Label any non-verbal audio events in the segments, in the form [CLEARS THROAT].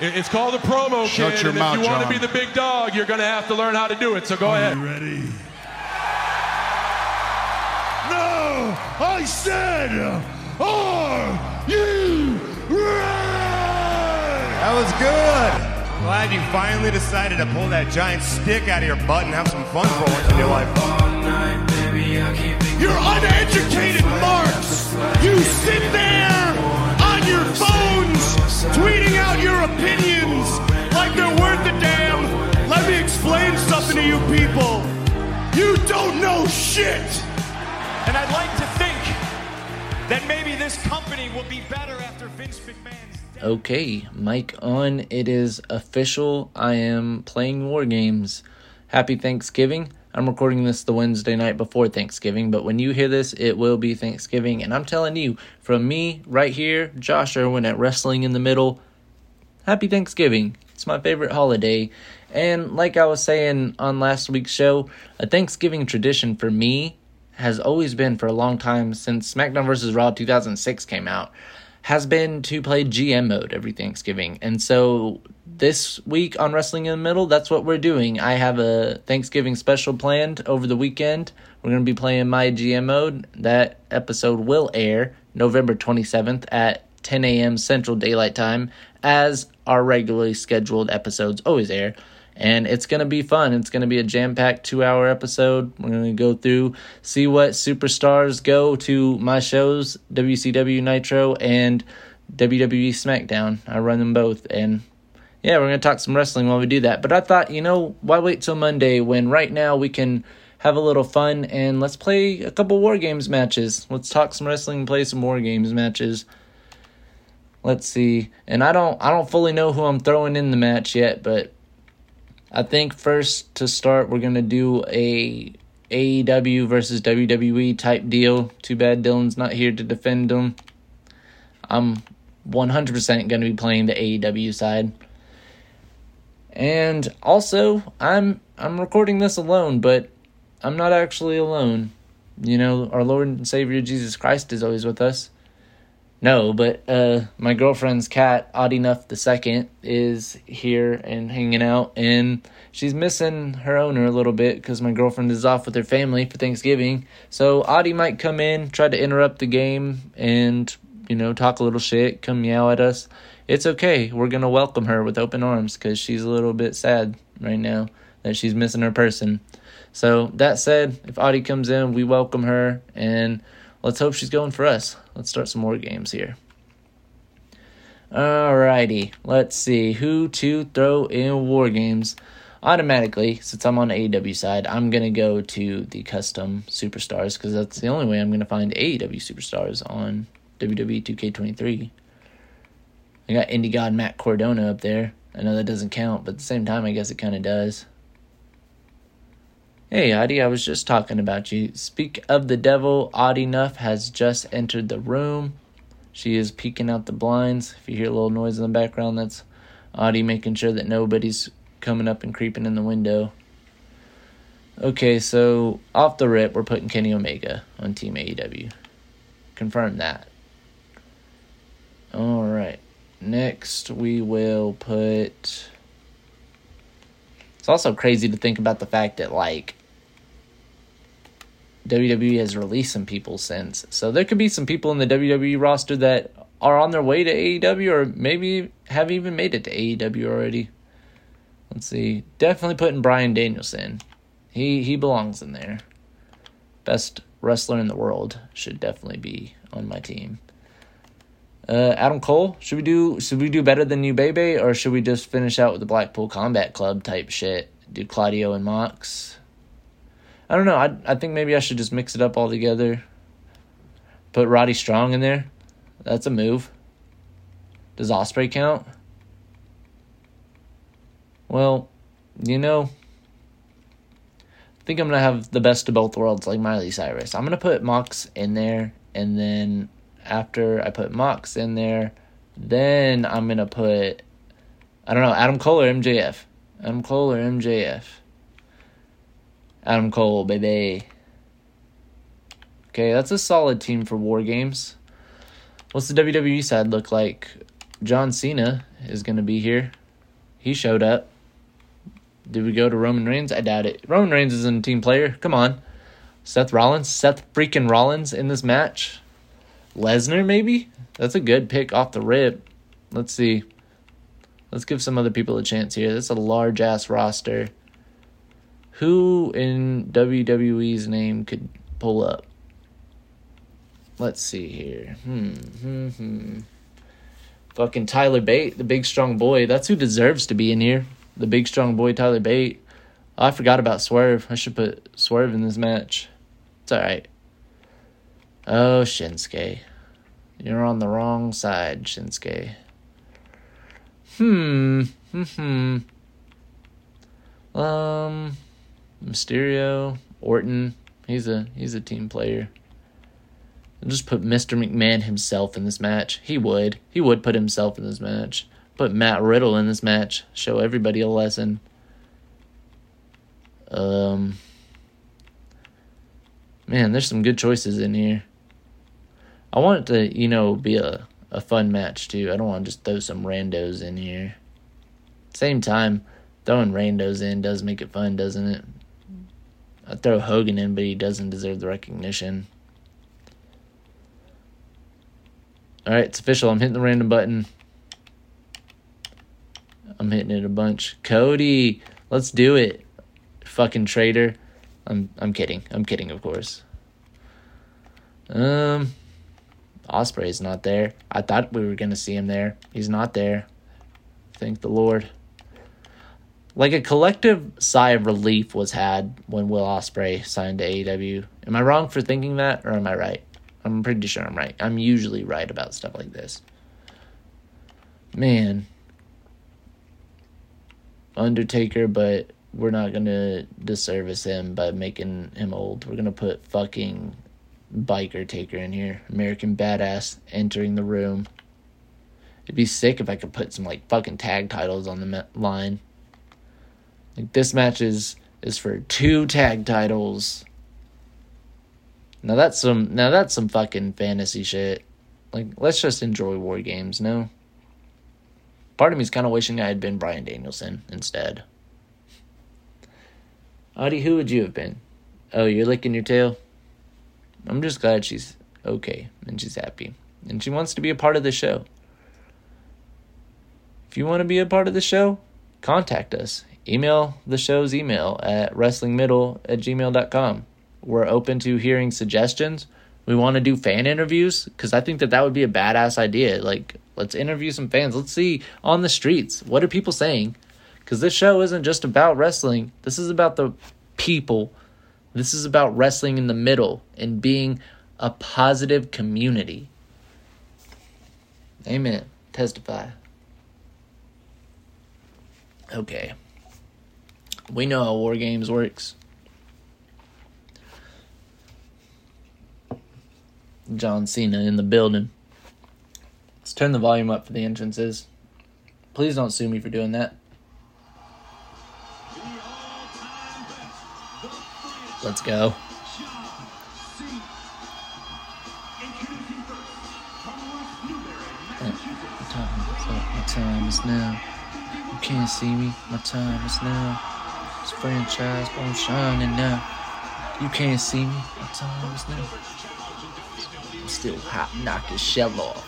It- It's called a promo, Shut kid. your and mouth, if you want to be the big dog, you're going to have to learn how to do it. So go ahead. You ready? No! I said, are you ready? That was good. Glad you finally decided to pull that giant stick out of your butt and have some fun for once in your life. You're uneducated marks! You sit there on your phones tweeting out your opinions like they're worth a damn. Let me explain something to you people. You don't know shit! And I'd like to think that maybe this company will be better after Vince McMahon's death. Okay, mic on. It is official. I am playing War Games. Happy Thanksgiving. I'm recording this the Wednesday night before Thanksgiving, but when you hear this, it will be Thanksgiving. And I'm telling you, from me right here, Josh Irwin at Wrestling in the Middle, Happy Thanksgiving. It's my favorite holiday. And like I was saying on last week's show, a Thanksgiving tradition for me has always been for a long time since SmackDown vs. Raw 2006 came out has been to play GM mode every Thanksgiving. And so this week on Wrestling in the Middle, that's what we're doing. I have a Thanksgiving special planned over the weekend. We're going to be playing my GM mode. That episode will air November 27th at 10 a.m. Central Daylight Time, as our regularly scheduled episodes always air. And it's going to be fun. It's going to be a jam packed two hour episode. We're going to go through, see what superstars go to my shows WCW Nitro and WWE SmackDown. I run them both. And yeah, we're going to talk some wrestling while we do that. But I thought, you know, why wait till Monday when right now we can have a little fun and let's play a couple War Games matches. Let's talk some wrestling and play some War Games matches. Let's see. And I don't I don't fully know who I'm throwing in the match yet, but I think first to start we're going to do a AEW versus WWE type deal. Too bad Dylan's not here to defend them. I'm 100% going to be playing the AEW side. And also, I'm I'm recording this alone, but I'm not actually alone. You know, our Lord and Savior Jesus Christ is always with us. No, but uh, my girlfriend's cat, Audie Nuff the second, is here and hanging out, and she's missing her owner a little bit because my girlfriend is off with her family for Thanksgiving. So Audie might come in, try to interrupt the game, and you know talk a little shit, come meow at us. It's okay. We're gonna welcome her with open arms because she's a little bit sad right now that she's missing her person. So that said, if Audie comes in, we welcome her and let's hope she's going for us. Let's start some more games here. Alrighty, let's see who to throw in war games. Automatically, since I'm on the AEW side, I'm gonna go to the custom superstars because that's the only way I'm gonna find AEW superstars on WWE 2K23. I got Indie God Matt Cardona up there. I know that doesn't count, but at the same time, I guess it kind of does. Hey, Audie, I was just talking about you. Speak of the devil, Audie Nuff has just entered the room. She is peeking out the blinds. If you hear a little noise in the background, that's Audie making sure that nobody's coming up and creeping in the window. Okay, so off the rip, we're putting Kenny Omega on Team AEW. Confirm that. Alright. Next, we will put. It's also crazy to think about the fact that, like, WWE has released some people since. So there could be some people in the WWE roster that are on their way to AEW or maybe have even made it to AEW already. Let's see. Definitely putting Bryan Danielson. He he belongs in there. Best wrestler in the world should definitely be on my team. Uh, Adam Cole, should we do should we do better than you, baby, or should we just finish out with the Blackpool Combat Club type shit? Do Claudio and Mox? I don't know. I I think maybe I should just mix it up all together. Put Roddy Strong in there. That's a move. Does Ospreay count? Well, you know, I think I'm gonna have the best of both worlds, like Miley Cyrus. I'm gonna put Mox in there, and then after I put Mox in there, then I'm gonna put I don't know Adam Cole or MJF. Adam Cole or MJF. Adam Cole, baby. Okay, that's a solid team for War Games. What's the WWE side look like? John Cena is going to be here. He showed up. Did we go to Roman Reigns? I doubt it. Roman Reigns isn't a team player. Come on. Seth Rollins? Seth freaking Rollins in this match? Lesnar, maybe? That's a good pick off the rip. Let's see. Let's give some other people a chance here. That's a large ass roster. Who in WWE's name could pull up? Let's see here. Hmm, hmm, hmm. Fucking Tyler Bate, the big strong boy. That's who deserves to be in here. The big strong boy, Tyler Bate. Oh, I forgot about Swerve. I should put Swerve in this match. It's alright. Oh, Shinsuke. You're on the wrong side, Shinsuke. Hmm. Hmm. Um. Mysterio, Orton. He's a he's a team player. I'll just put Mr. McMahon himself in this match. He would. He would put himself in this match. Put Matt Riddle in this match. Show everybody a lesson. Um Man, there's some good choices in here. I want it to, you know, be a, a fun match too. I don't want to just throw some randos in here. Same time, throwing randos in does make it fun, doesn't it? I throw Hogan in, but he doesn't deserve the recognition. All right, it's official. I'm hitting the random button. I'm hitting it a bunch. Cody, let's do it. Fucking traitor. I'm I'm kidding. I'm kidding, of course. Um Ospreay's not there. I thought we were gonna see him there. He's not there. Thank the Lord. Like a collective sigh of relief was had when Will Ospreay signed to AEW. Am I wrong for thinking that, or am I right? I'm pretty sure I'm right. I'm usually right about stuff like this. Man. Undertaker, but we're not gonna disservice him by making him old. We're gonna put fucking biker taker in here. American badass entering the room. It'd be sick if I could put some like fucking tag titles on the line. Like this match is is for two tag titles. Now that's some now that's some fucking fantasy shit. Like let's just enjoy war games, no? Part of me is kind of wishing I had been Bryan Danielson instead. Audie, who would you have been? Oh, you're licking your tail? I'm just glad she's okay and she's happy. And she wants to be a part of the show. If you want to be a part of the show, contact us. Email the show's email at wrestlingmiddle at gmail.com. We're open to hearing suggestions. We want to do fan interviews because I think that that would be a badass idea. Like, let's interview some fans. Let's see on the streets what are people saying because this show isn't just about wrestling. This is about the people. This is about wrestling in the middle and being a positive community. Amen. Testify. Okay. We know how War Games works. John Cena in the building. Let's turn the volume up for the entrances. Please don't sue me for doing that. Let's go. My time is now. You can't see me. My time is now. This franchise gon' shining now. You can't see me. My time is now. I'm still hot, knock his shell off.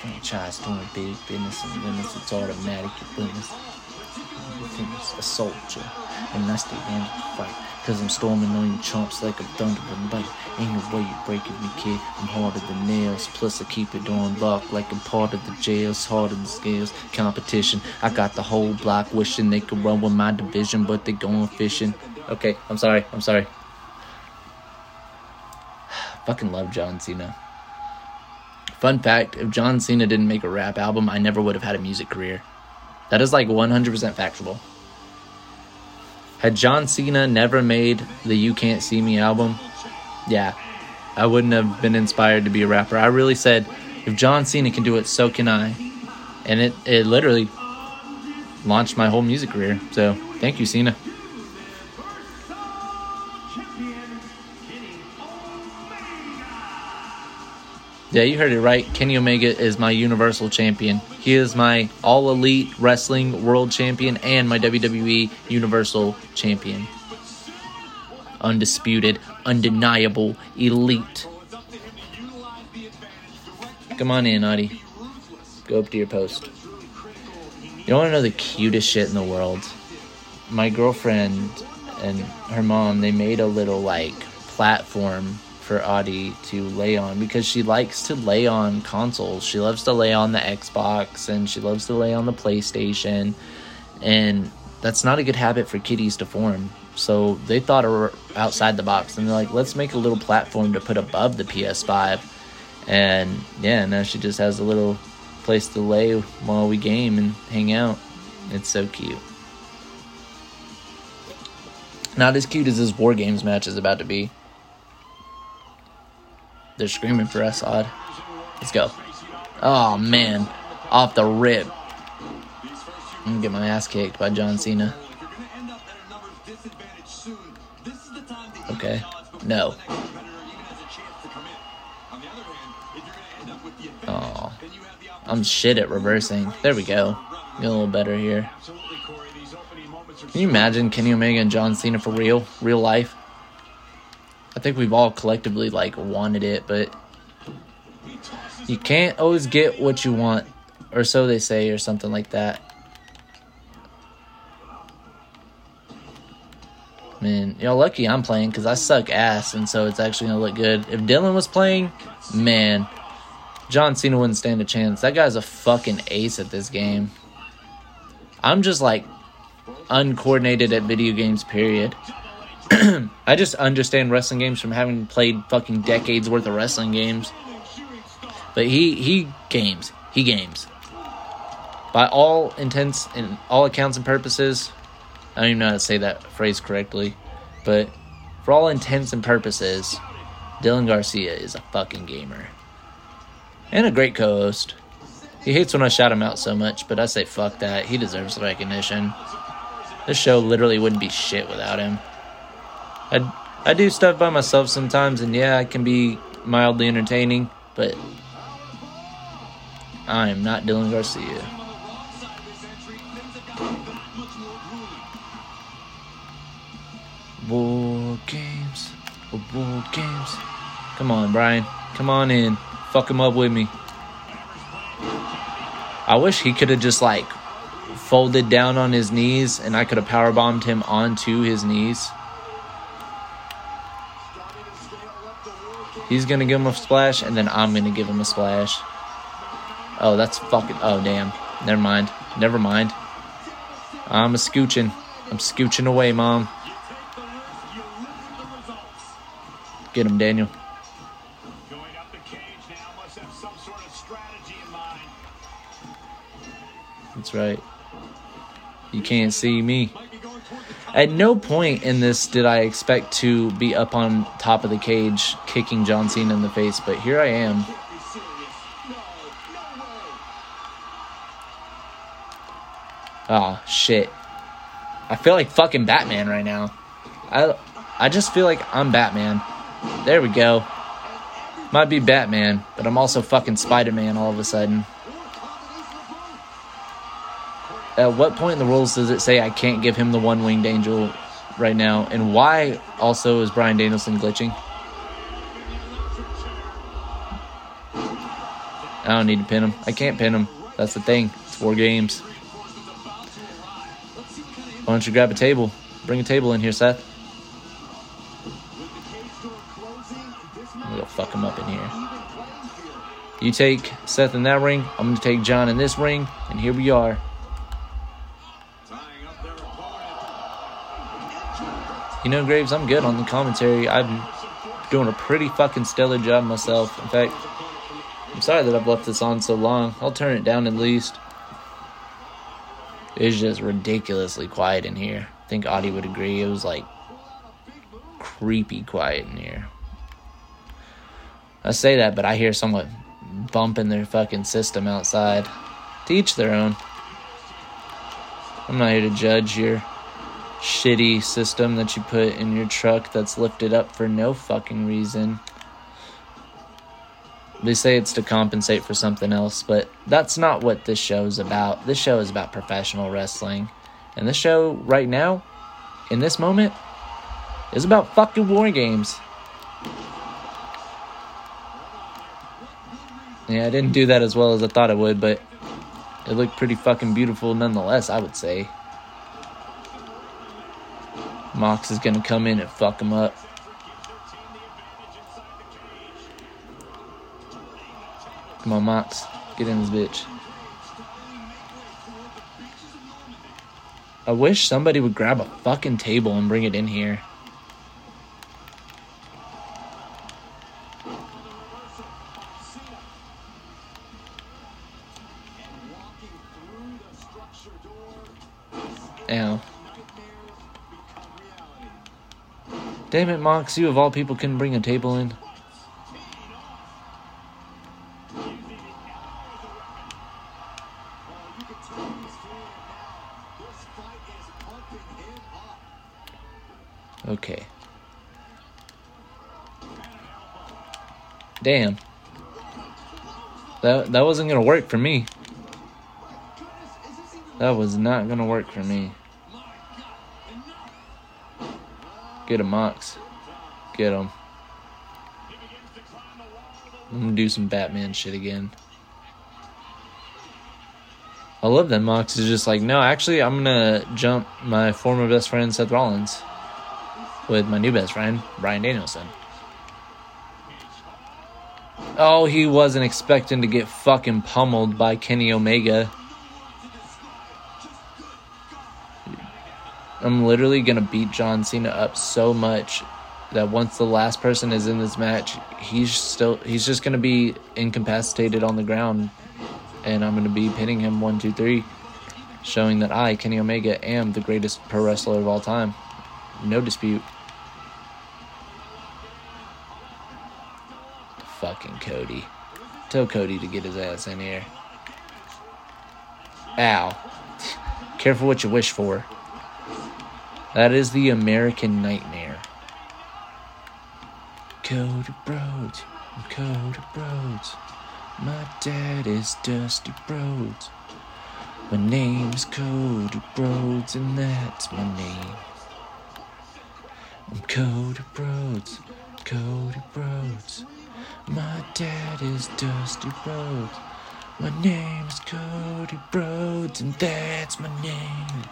Franchise doing big business and when it's automatic, your business a and I stay ready to fight. Cause I'm storming on you chumps like a thunder and bite. Ain't no way you're breaking me, kid. I'm harder than nails. Plus, I keep it on lock like I'm part of the jails. Harder than scales. Competition. I got the whole block wishing they could run with my division, but they going fishing. Okay, I'm sorry. I'm sorry. [SIGHS] Fucking love John Cena. Fun fact if John Cena didn't make a rap album, I never would have had a music career. That is like 100% factual. Had John Cena never made the You Can't See Me album, yeah, I wouldn't have been inspired to be a rapper. I really said, if John Cena can do it, so can I. And it, it literally launched my whole music career. So thank you, Cena. Yeah, you heard it right. Kenny Omega is my Universal Champion. He is my All Elite Wrestling World Champion and my WWE Universal Champion. Undisputed, undeniable, elite. Come on in, Audie. Go up to your post. You want to know the cutest shit in the world? My girlfriend and her mom, they made a little like platform for Audie to lay on because she likes to lay on consoles. She loves to lay on the Xbox and she loves to lay on the PlayStation. And that's not a good habit for kitties to form. So they thought outside the box and they're like, let's make a little platform to put above the PS5. And yeah, now she just has a little place to lay while we game and hang out. It's so cute. Not as cute as this War Games match is about to be. They're screaming for us, odd. Let's go. Oh man, off the rip. I'm gonna get my ass kicked by John Cena. Okay. No. Oh. I'm shit at reversing. There we go. Get a little better here. Can you imagine Kenny Omega and John Cena for real? Real life? I think we've all collectively like wanted it, but you can't always get what you want, or so they say, or something like that. Man, y'all lucky I'm playing because I suck ass, and so it's actually gonna look good. If Dylan was playing, man, John Cena wouldn't stand a chance. That guy's a fucking ace at this game. I'm just like uncoordinated at video games, period. [CLEARS THROAT] I just understand wrestling games from having played fucking decades worth of wrestling games. But he he games. He games. By all intents and all accounts and purposes, I don't even know how to say that phrase correctly, but for all intents and purposes, Dylan Garcia is a fucking gamer. And a great co host. He hates when I shout him out so much, but I say fuck that. He deserves recognition. This show literally wouldn't be shit without him. I, I do stuff by myself sometimes, and yeah, I can be mildly entertaining, but I am not Dylan Garcia. War games, war games. Come on, Brian. Come on in. Fuck him up with me. I wish he could have just like folded down on his knees and I could have power bombed him onto his knees. He's gonna give him a splash and then I'm gonna give him a splash. Oh, that's fucking. Oh, damn. Never mind. Never mind. I'm a scooching. I'm scooching away, mom. Get him, Daniel. That's right. You can't see me. At no point in this did I expect to be up on top of the cage kicking John Cena in the face, but here I am. Oh shit. I feel like fucking Batman right now. I I just feel like I'm Batman. There we go. Might be Batman, but I'm also fucking Spider-Man all of a sudden. At what point in the rules does it say I can't give him the one winged angel right now? And why also is Bryan Danielson glitching? I don't need to pin him. I can't pin him. That's the thing. It's four games. Why don't you grab a table? Bring a table in here, Seth. Go fuck him up in here. You take Seth in that ring. I'm gonna take John in this ring, and here we are. You know, Graves, I'm good on the commentary. I'm doing a pretty fucking stellar job myself. In fact, I'm sorry that I've left this on so long. I'll turn it down at least. It's just ridiculously quiet in here. I think Audie would agree. It was like creepy quiet in here. I say that, but I hear someone bumping their fucking system outside. To each their own. I'm not here to judge your shitty system that you put in your truck that's lifted up for no fucking reason. They say it's to compensate for something else, but that's not what this show is about. This show is about professional wrestling. And this show, right now, in this moment, is about fucking war games. Yeah, I didn't do that as well as I thought I would, but it looked pretty fucking beautiful nonetheless, I would say. Mox is gonna come in and fuck him up. Come on, Mox. Get in this bitch. I wish somebody would grab a fucking table and bring it in here. Damn it, Mox, you of all people couldn't bring a table in. Okay. Damn. That that wasn't gonna work for me. That was not gonna work for me. Get him, Mox. Get him. I'm gonna do some Batman shit again. I love that Mox is just like, no, actually, I'm gonna jump my former best friend Seth Rollins with my new best friend Bryan Danielson. Oh, he wasn't expecting to get fucking pummeled by Kenny Omega. I'm literally gonna beat John Cena up so much that once the last person is in this match, he's still he's just gonna be incapacitated on the ground, and I'm gonna be pinning him one, two, three, showing that I, Kenny Omega, am the greatest pro wrestler of all time. No dispute. Fucking Cody. Tell Cody to get his ass in here. Ow. [LAUGHS] Careful what you wish for. That is the American nightmare. Rhodes, I'm Cody Rhodes. My dad is Dusty Rhodes. My name's Cody Rhodes, and that's my name. I'm Cody Rhodes, Cody Rhodes. My dad is Dusty Rhodes. My name's Cody Rhodes, and that's my name.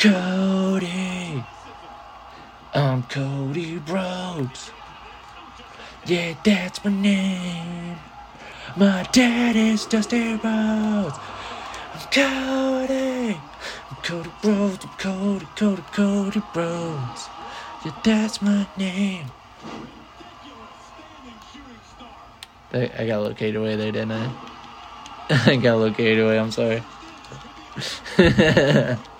Cody. I'm Cody Rhodes. Yeah, that's my name. My dad is Dusty Rhodes. I'm Cody. I'm Cody Rhodes. I'm Cody, Cody, Cody Rhodes. Yeah, that's my name. I, I got carried away there, didn't I? [LAUGHS] I got carried away, I'm sorry. [LAUGHS]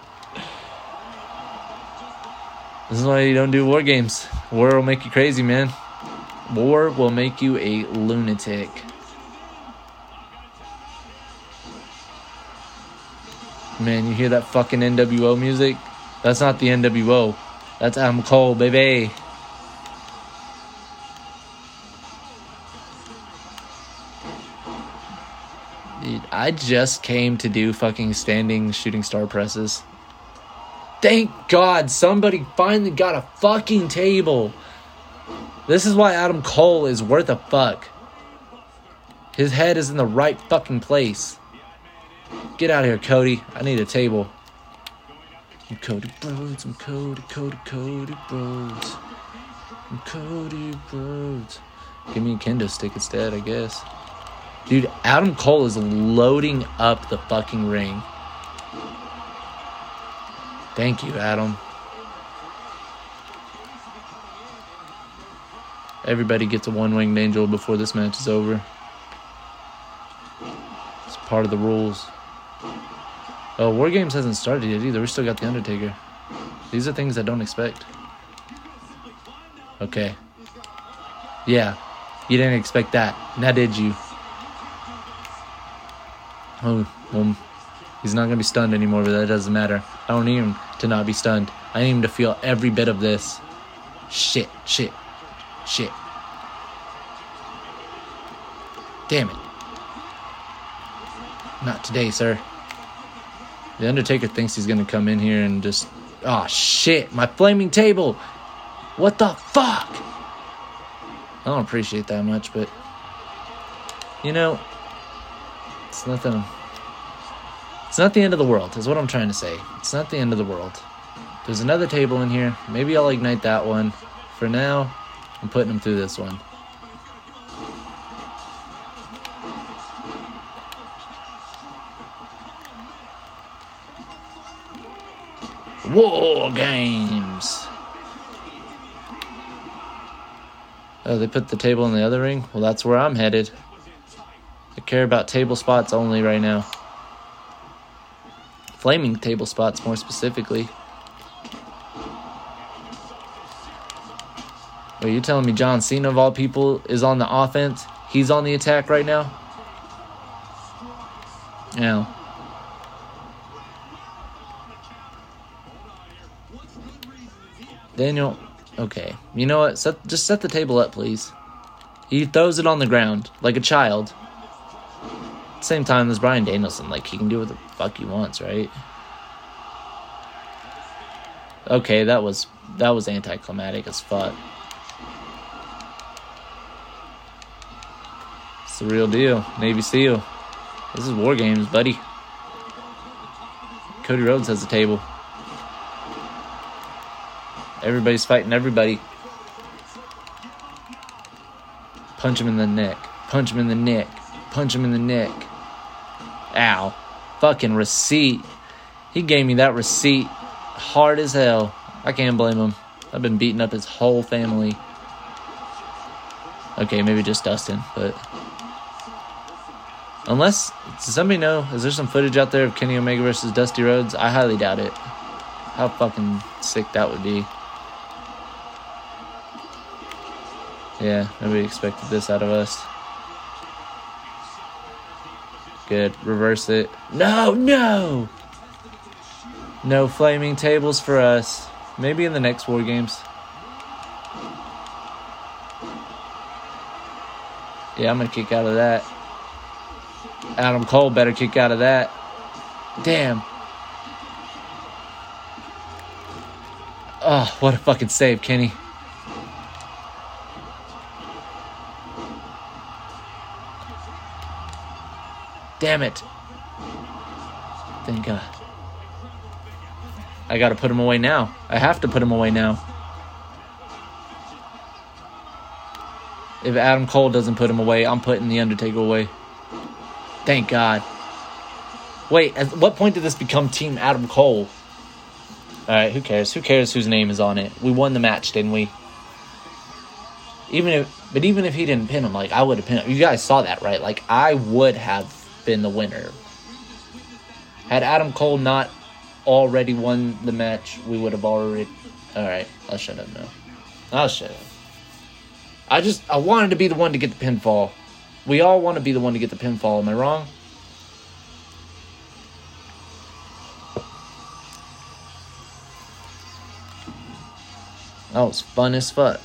This is why you don't do war games. War will make you crazy, man. War will make you a lunatic. Man, you hear that fucking NWO music? That's not the NWO. That's Adam Cole, baby. Dude, I just came to do fucking standing shooting star presses. Thank God somebody finally got a fucking table. This is why Adam Cole is worth a fuck. His head is in the right fucking place. Get out of here, Cody. I need a table. I'm Cody Rhodes. I'm Cody, Cody, Cody Rhodes. I'm Cody Rhodes. Give me a kendo stick instead, I guess. Dude, Adam Cole is loading up the fucking ring. Thank you, Adam. Everybody gets a one winged angel before this match is over. It's part of the rules. Oh, War Games hasn't started yet either. We still got The Undertaker. These are things I don't expect. Okay. Yeah. You didn't expect that. Now did you? Oh, well, he's not going to be stunned anymore, but that doesn't matter. I don't need him to not be stunned. I need him to feel every bit of this. Shit, shit, shit. Damn it. Not today, sir. The Undertaker thinks he's gonna come in here and just. Oh shit, my flaming table! What the fuck? I don't appreciate that much, but. You know, it's nothing. It's not the end of the world, is what I'm trying to say. It's not the end of the world. There's another table in here. Maybe I'll ignite that one. For now, I'm putting them through this one. War games. Oh, they put the table in the other ring? Well, that's where I'm headed. I care about table spots only right now. Flaming table spots, more specifically. Are you telling me John Cena, of all people, is on the offense? He's on the attack right now? Yeah. Daniel, okay. You know what? Set, just set the table up, please. He throws it on the ground like a child. Same time as Bryan Danielson, like he can do what the fuck he wants, right? Okay, that was that was anticlimactic as fuck. It's the real deal, Navy SEAL. This is war games, buddy. Cody Rhodes has a table. Everybody's fighting everybody. Punch him in the neck. Punch him in the neck. Punch him in the neck. Ow. Fucking receipt. He gave me that receipt hard as hell. I can't blame him. I've been beating up his whole family. Okay, maybe just Dustin, but. Unless, does somebody know? Is there some footage out there of Kenny Omega versus Dusty Rhodes? I highly doubt it. How fucking sick that would be. Yeah, nobody expected this out of us. Good. Reverse it. No, no! No flaming tables for us. Maybe in the next War Games. Yeah, I'm gonna kick out of that. Adam Cole better kick out of that. Damn. Oh, what a fucking save, Kenny. Damn it. Thank God. I gotta put him away now. I have to put him away now. If Adam Cole doesn't put him away, I'm putting The Undertaker away. Thank God. Wait, at what point did this become Team Adam Cole? Alright, who cares? Who cares whose name is on it? We won the match, didn't we? Even if, but even if he didn't pin him, like, I would have pinned him. You guys saw that, right? Like, I would have been the winner. Had Adam Cole not already won the match, we would have already. Alright, I'll shut up now. I'll shut up. I just, I wanted to be the one to get the pinfall. We all want to be the one to get the pinfall, am I wrong? That was fun as fuck.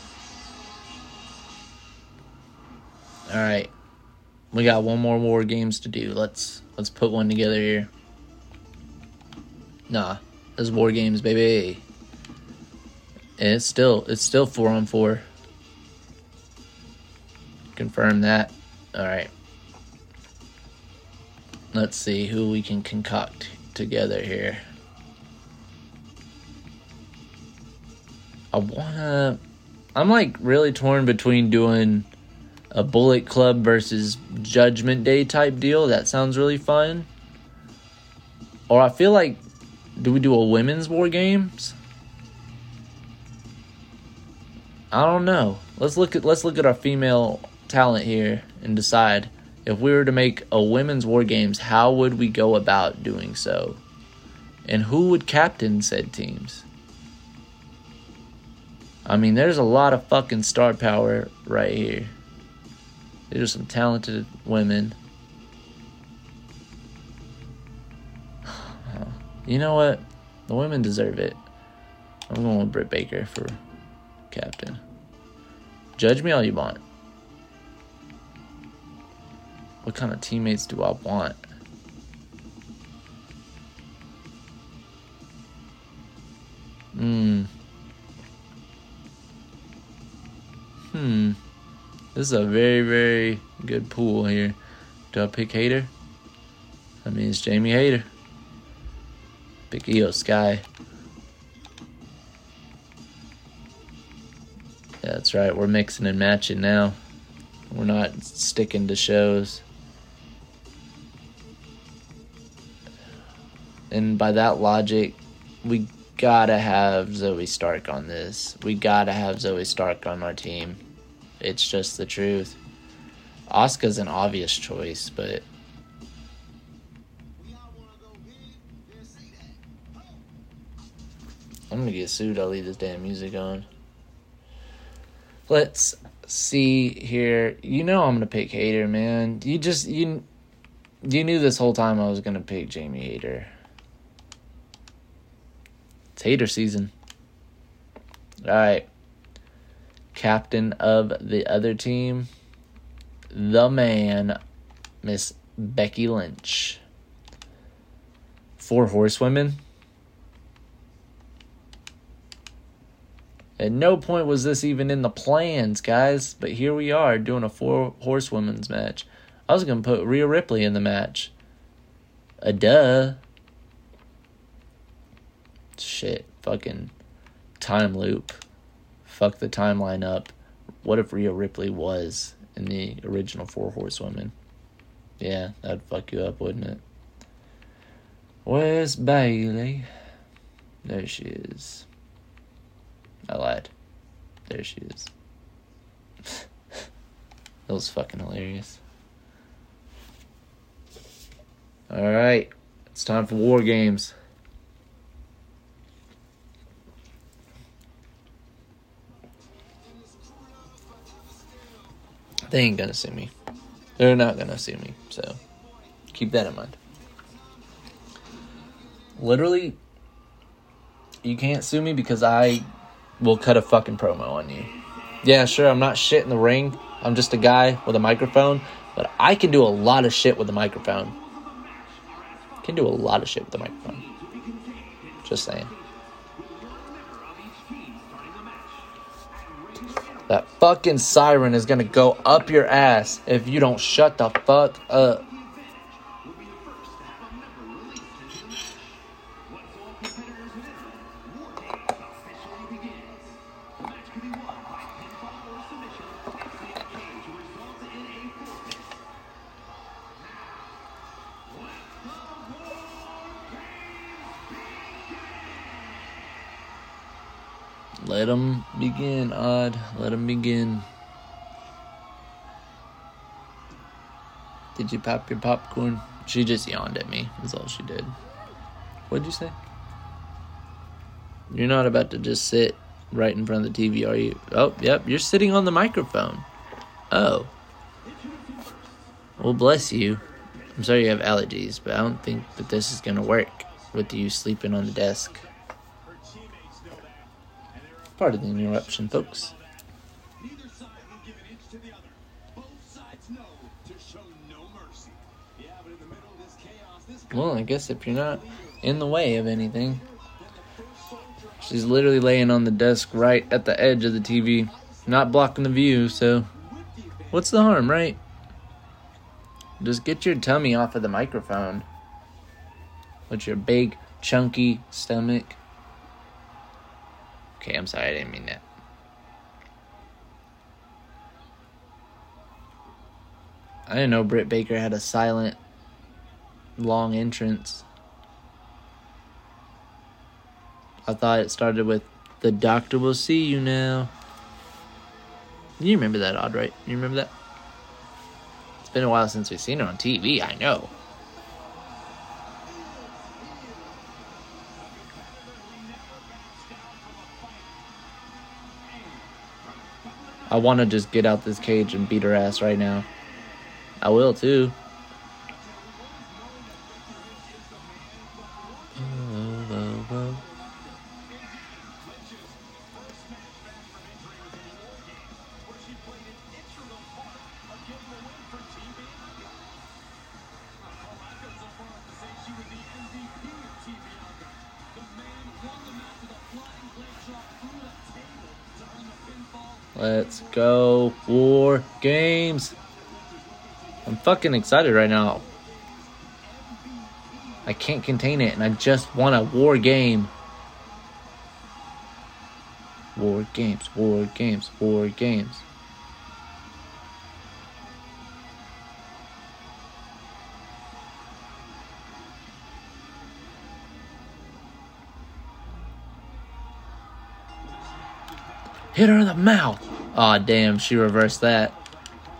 Alright. We got one more war games to do. Let's let's put one together here. Nah. This war games, baby. And it's still it's still four on four. Confirm that. Alright. Let's see who we can concoct together here. I wanna. I'm like really torn between doing a Bullet Club versus Judgment Day type deal. That sounds really fun. Or I feel like, do we do a women's war games? I don't know. Let's look at let's look at our female talent here and decide if we were to make a women's war games, how would we go about doing so? And who would captain said teams? I mean, there's a lot of fucking star power right here. These are some talented women. [SIGHS] You know what? The women deserve it. I'm going with Britt Baker for captain. Judge me all you want. What kind of teammates do I want? Hmm. Hmm. This is a very, very good pool here. Do I pick Hayter? That means Jamie Hayter. Pick IYO SKY. That's right. We're mixing and matching now. We're not sticking to shows. And by that logic, we gotta have Zoey Stark on this. We gotta have Zoey Stark on our team. It's just the truth. Asuka's an obvious choice, but I'm gonna get sued. I'll leave this damn music on. Let's see here. You know I'm gonna pick Hayter, man. You just you you knew this whole time I was gonna pick Jamie Hayter. It's Hayter season. All right. Captain of the other team, the man, Miss Becky Lynch. Four horsewomen. At no point was this even in the plans, guys, but here we are doing a four horsewomen's match. I was going to put Rhea Ripley in the match. A duh. Shit, fucking time loop. Fuck the timeline up. What if Rhea Ripley was in the original Four Horsewomen? Yeah, that'd fuck you up, wouldn't it? Where's Bayley? There she is. I lied. There she is. [LAUGHS] that was fucking hilarious. Alright. It's time for War Games. They ain't gonna sue me. They're not gonna sue me, so keep that in mind. Literally, you can't sue me because I will cut a fucking promo on you. Yeah, sure, I'm not shit in the ring. I'm just a guy with a microphone, but I can do a lot of shit with a microphone. Can do a lot of shit with the microphone. Just saying. That fucking siren is gonna go up your ass if you don't shut the fuck up. Did you pop your popcorn? She just yawned at me, is all she did. What'd you say? You're not about to just sit right in front of the TV, are you? Oh, yep, you're sitting on the microphone. Oh. Well, bless you. I'm sorry you have allergies, but I don't think that this is gonna work with you sleeping on the desk. Part of the interruption, folks. Well, I guess if you're not in the way of anything. She's literally laying on the desk right at the edge of the TV, not blocking the view, so what's the harm, right? Just get your tummy off of the microphone. With your big, chunky stomach. Okay, I'm sorry, I didn't mean that. I didn't know Britt Baker had a silent, long entrance. I thought it started with "The doctor will see you now." You remember that, Odd, right? You remember that? It's been a while since we've seen it on TV. I know. I want to just get out this cage and beat her ass right now. I will too. Let's go. War games. I'm fucking excited right now. I can't contain it, and I just want a war game. War games, war games, war games. Hit her in the mouth. Aw, oh, damn, she reversed that.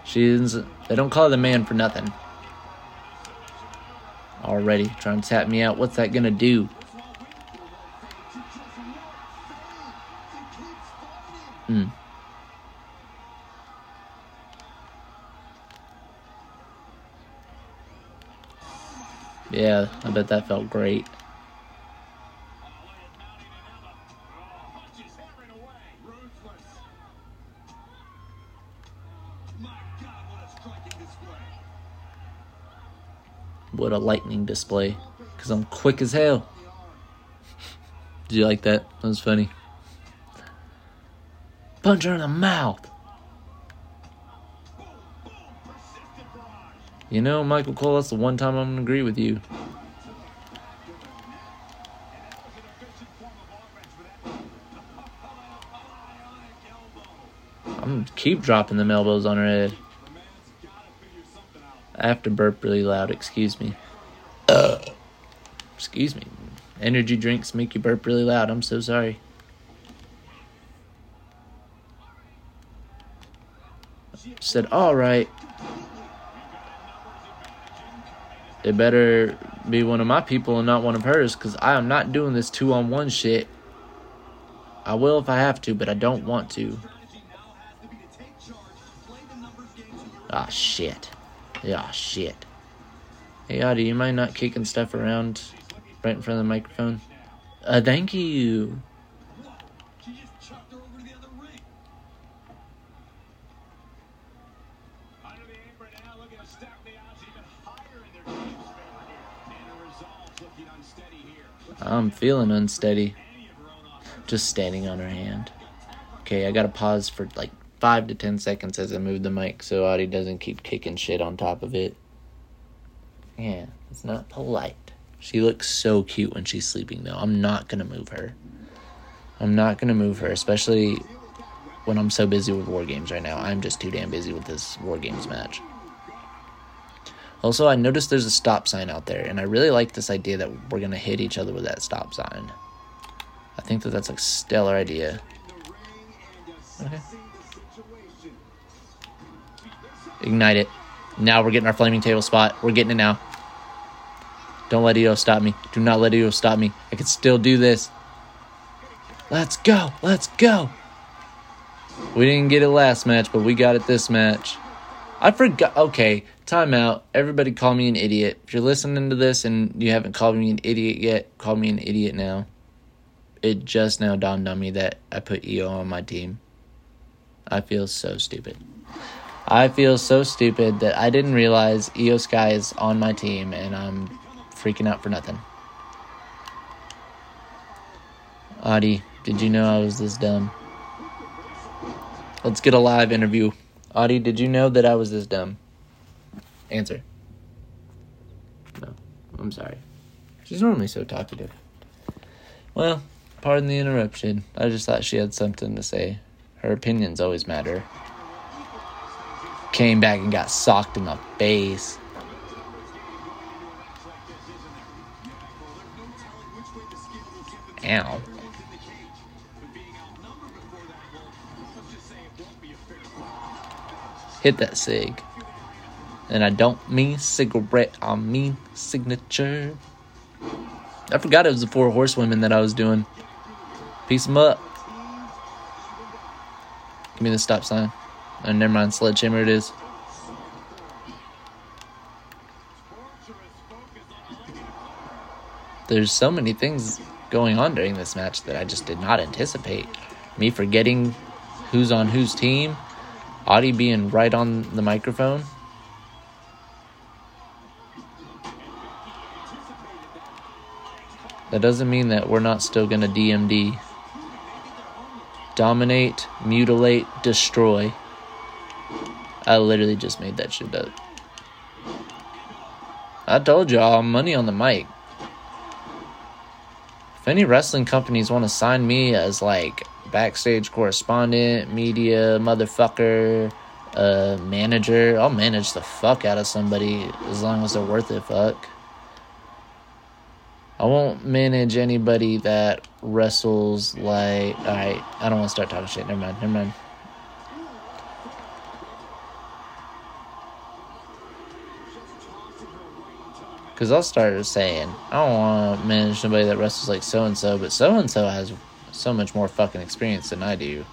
She's. They don't call her the man for nothing. Already trying to tap me out. What's that gonna do? Hmm. Yeah, I bet that felt great. What a lightning display. Because I'm quick as hell. Did you like that? That was funny. Punch her in the mouth. You know, Michael Cole, that's the one time I'm going to agree with you. I'm keep dropping them elbows on her head. I have to burp really loud, excuse me. Uh, excuse me. Energy drinks make you burp really loud. I'm so sorry. Said, alright. It better be one of my people and not one of hers, because I am not doing this two on one shit. I will if I have to, but I don't want to. Ah, shit. Yeah, shit. Hey, Audie, you mind not kicking stuff around right in front of the microphone? Uh, thank you. I'm feeling unsteady. Just standing on her hand. Okay, I gotta pause for like five to ten seconds as I move the mic so Audie doesn't keep kicking shit on top of it. Yeah, it's not polite. She looks so cute when she's sleeping though. I'm not gonna move her. I'm not gonna move her, especially when I'm so busy with war games right now. I'm just too damn busy with this war games match. Also, I noticed there's a stop sign out there, and I really like this idea that we're gonna hit each other with that stop sign. I think that that's a stellar idea. Okay. Ignite it. Now we're getting our flaming table spot. We're getting it now. Don't let IYO stop me. Do not let IYO stop me. I can still do this. Let's go. Let's go. We didn't get it last match, but we got it this match. I forgot. Okay, timeout. Everybody call me an idiot. If you're listening to this and you haven't called me an idiot yet, call me an idiot now. It just now dawned on me that I put IYO on my team. I feel so stupid. I feel so stupid that I didn't realize IYO SKY is on my team and I'm freaking out for nothing. Audie, did you know I was this dumb? Let's get a live interview. Audie, did you know that I was this dumb? Answer. No, I'm sorry. She's normally so talkative. Well, pardon the interruption. I just thought she had something to say. Her opinions always matter came back and got socked in the face. Ow. Hit that sig. And I don't mean cigarette, I mean signature. I forgot it was the four horsewomen that I was doing. Piece them up. Give me the stop sign. Oh, never mind, Sledgehammer it is. There's so many things going on during this match that I just did not anticipate. Me forgetting who's on whose team, Audie being right on the microphone. That doesn't mean that we're not still going to DMD. Dominate, mutilate, destroy. I literally just made that shit up. I told y'all, money on the mic. If any wrestling companies want to sign me as like backstage correspondent, media, motherfucker, uh, manager, I'll manage the fuck out of somebody as long as they're worth it, fuck. I won't manage anybody that wrestles like. Alright, I don't want to start talking shit. Never mind, never mind. Because I'll start saying, I don't want to manage somebody that wrestles like so and so, but so and so has so much more fucking experience than I do.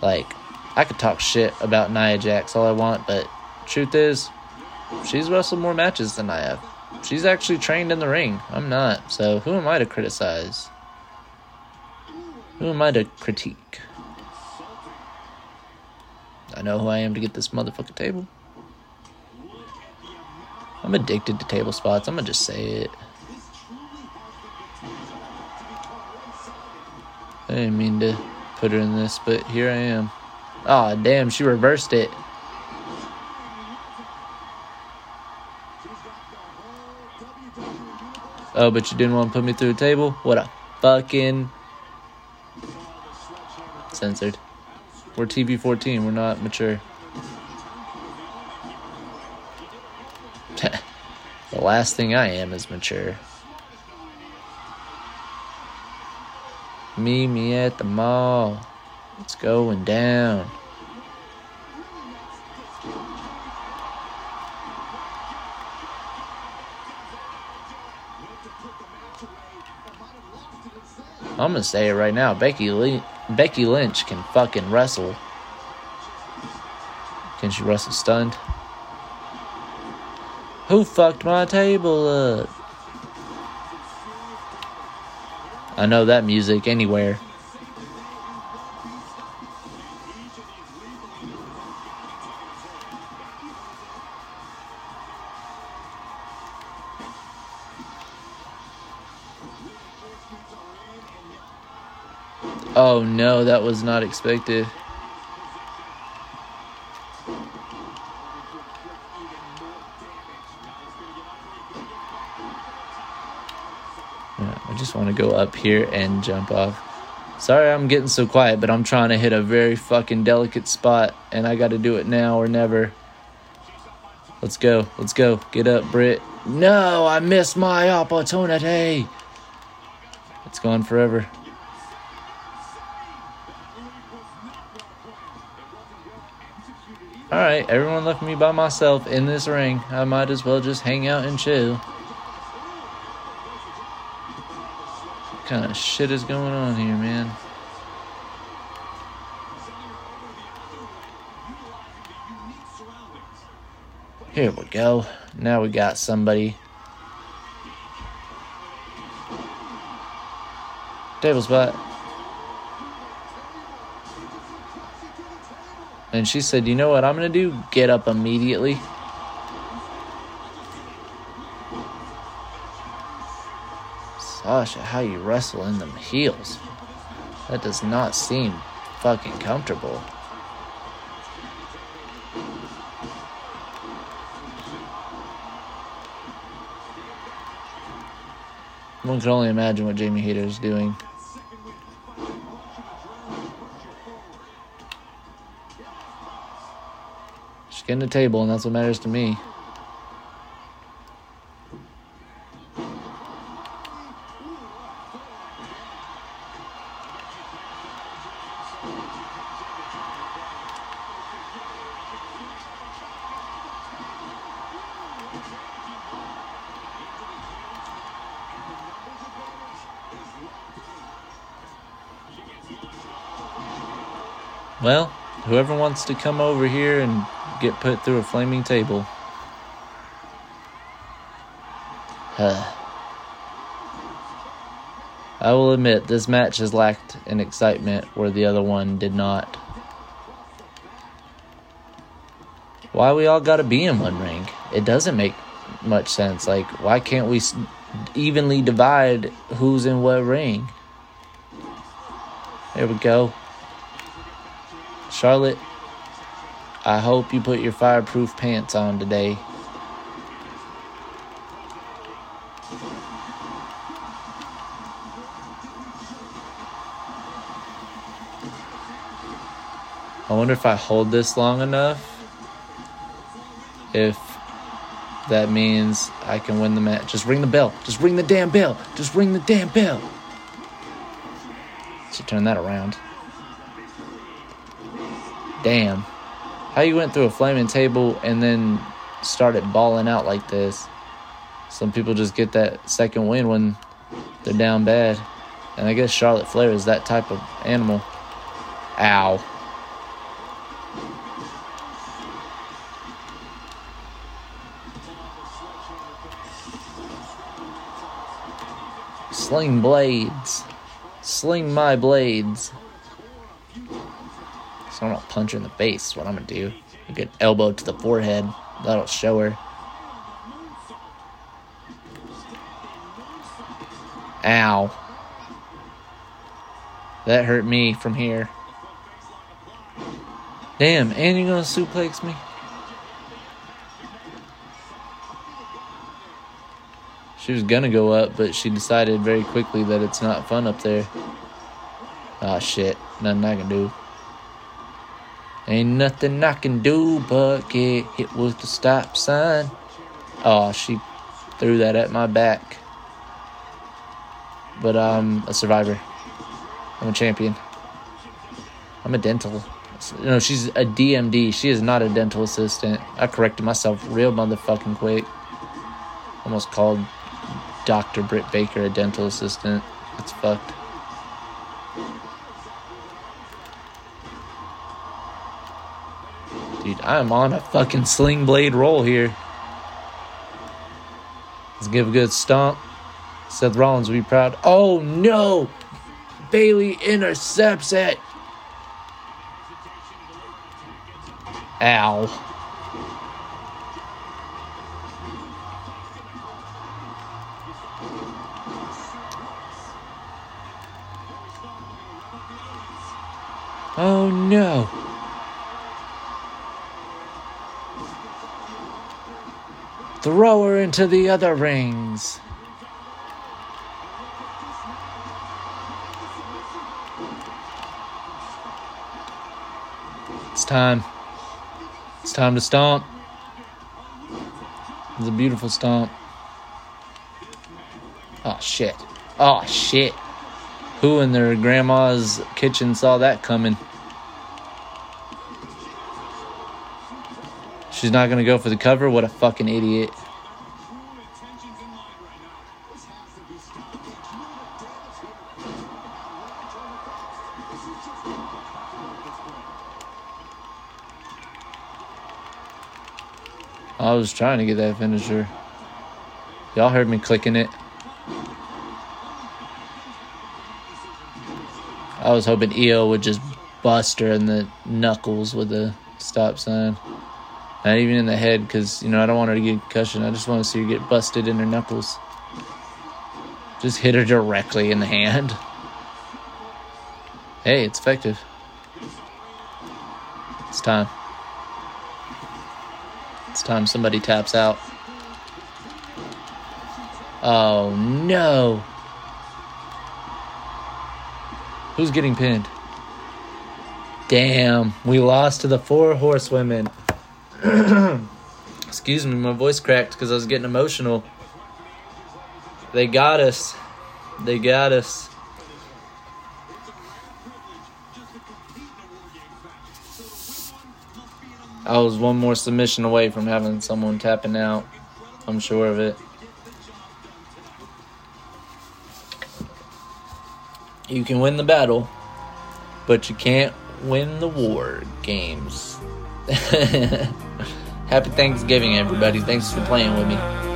Like, I could talk shit about Nia Jax all I want, but truth is, she's wrestled more matches than I have. She's actually trained in the ring. I'm not. So who am I to criticize? Who am I to critique? I know who I am to get this motherfucking table. I'm addicted to table spots. I'm gonna just say it. I didn't mean to put her in this, but here I am. Oh, damn, she reversed it. Oh, but you didn't want to put me through a table? What a fucking. Censored. We're TV 14, we're not mature. [LAUGHS] the last thing I am is mature. Meet me at the mall. It's going down. I'm gonna say it right now. Becky Lee, Becky Lynch can fucking wrestle. Can she wrestle stunned? Who fucked my table up? I know that music anywhere. Oh no, that was not expected. Go up here and jump off. Sorry I'm getting so quiet, but I'm trying to hit a very fucking delicate spot, and I got to do it now or never. Let's go. Let's go. Get up, Britt. No, I missed my opportunity. It's gone forever. Alright, everyone left me by myself in this ring. I might as well just hang out and chill. Kind of shit is going on here, man? Here we go. Now we got somebody. Table spot. And she said, You know what I'm going to do? Get up immediately. Sasha, how you wrestle in them heels. That does not seem fucking comfortable. One can only imagine what Jamie Hayter is doing. Just Getting the table, and that's what matters to me. Whoever wants to come over here and get put through a flaming table. Huh. I will admit, this match has lacked an excitement where the other one did not. Why we all gotta be in one ring? It doesn't make much sense. Like, why can't we evenly divide who's in what ring? There we go. Charlotte, I hope you put your fireproof pants on today. I wonder if I hold this long enough, if that means I can win the match. Just ring the bell. Just ring the damn bell. Just ring the damn bell. Should turn that around. Damn. How you went through a flaming table and then started balling out like this? Some people just get that second win when they're down bad. And I guess Charlotte Flair is that type of animal. Ow. Sling blades. Sling my blades. So I'm gonna punch her in the face, what I'm gonna do. A good elbow to the forehead. That'll show her. Ow. That hurt me from here. Damn, and you're gonna suplex me? She was gonna go up, but she decided very quickly that it's not fun up there. Ah, shit. Nothing I can do. Ain't nothing I can do but get hit with the stop sign. Oh, she threw that at my back. But I'm a survivor. I'm a champion. I'm a dental. No, she's a DMD. She is not a dental assistant. I corrected myself real motherfucking quick. Almost called Dr. Britt Baker a dental assistant. That's fucked. Dude, I'm on a fucking sling blade roll here. Let's give a good stomp. Seth Rollins will be proud. Oh no! Bayley intercepts it. Ow. Oh no. Throw her into the other rings. It's time. It's time to stomp. It's a beautiful stomp. Oh shit. Oh shit. Who in their grandma's kitchen saw that coming? She's not gonna go for the cover? What a fucking idiot. I was trying to get that finisher. Y'all heard me clicking it. I was hoping IYO would just bust her in the knuckles with the stop sign. Not even in the head, because, you know, I don't want her to get concussion. I just want to see her get busted in her knuckles. Just hit her directly in the hand. Hey, it's effective. It's time. It's time somebody taps out. Oh no. Who's getting pinned? Damn, we lost to the four horsewomen. [CLEARS THROAT] Excuse me, my voice cracked because I was getting emotional. They got us. They got us. I was one more submission away from having someone tapping out. I'm sure of it. You can win the battle, but you can't win the war games. [LAUGHS] Happy Thanksgiving, everybody. Thanks for playing with me.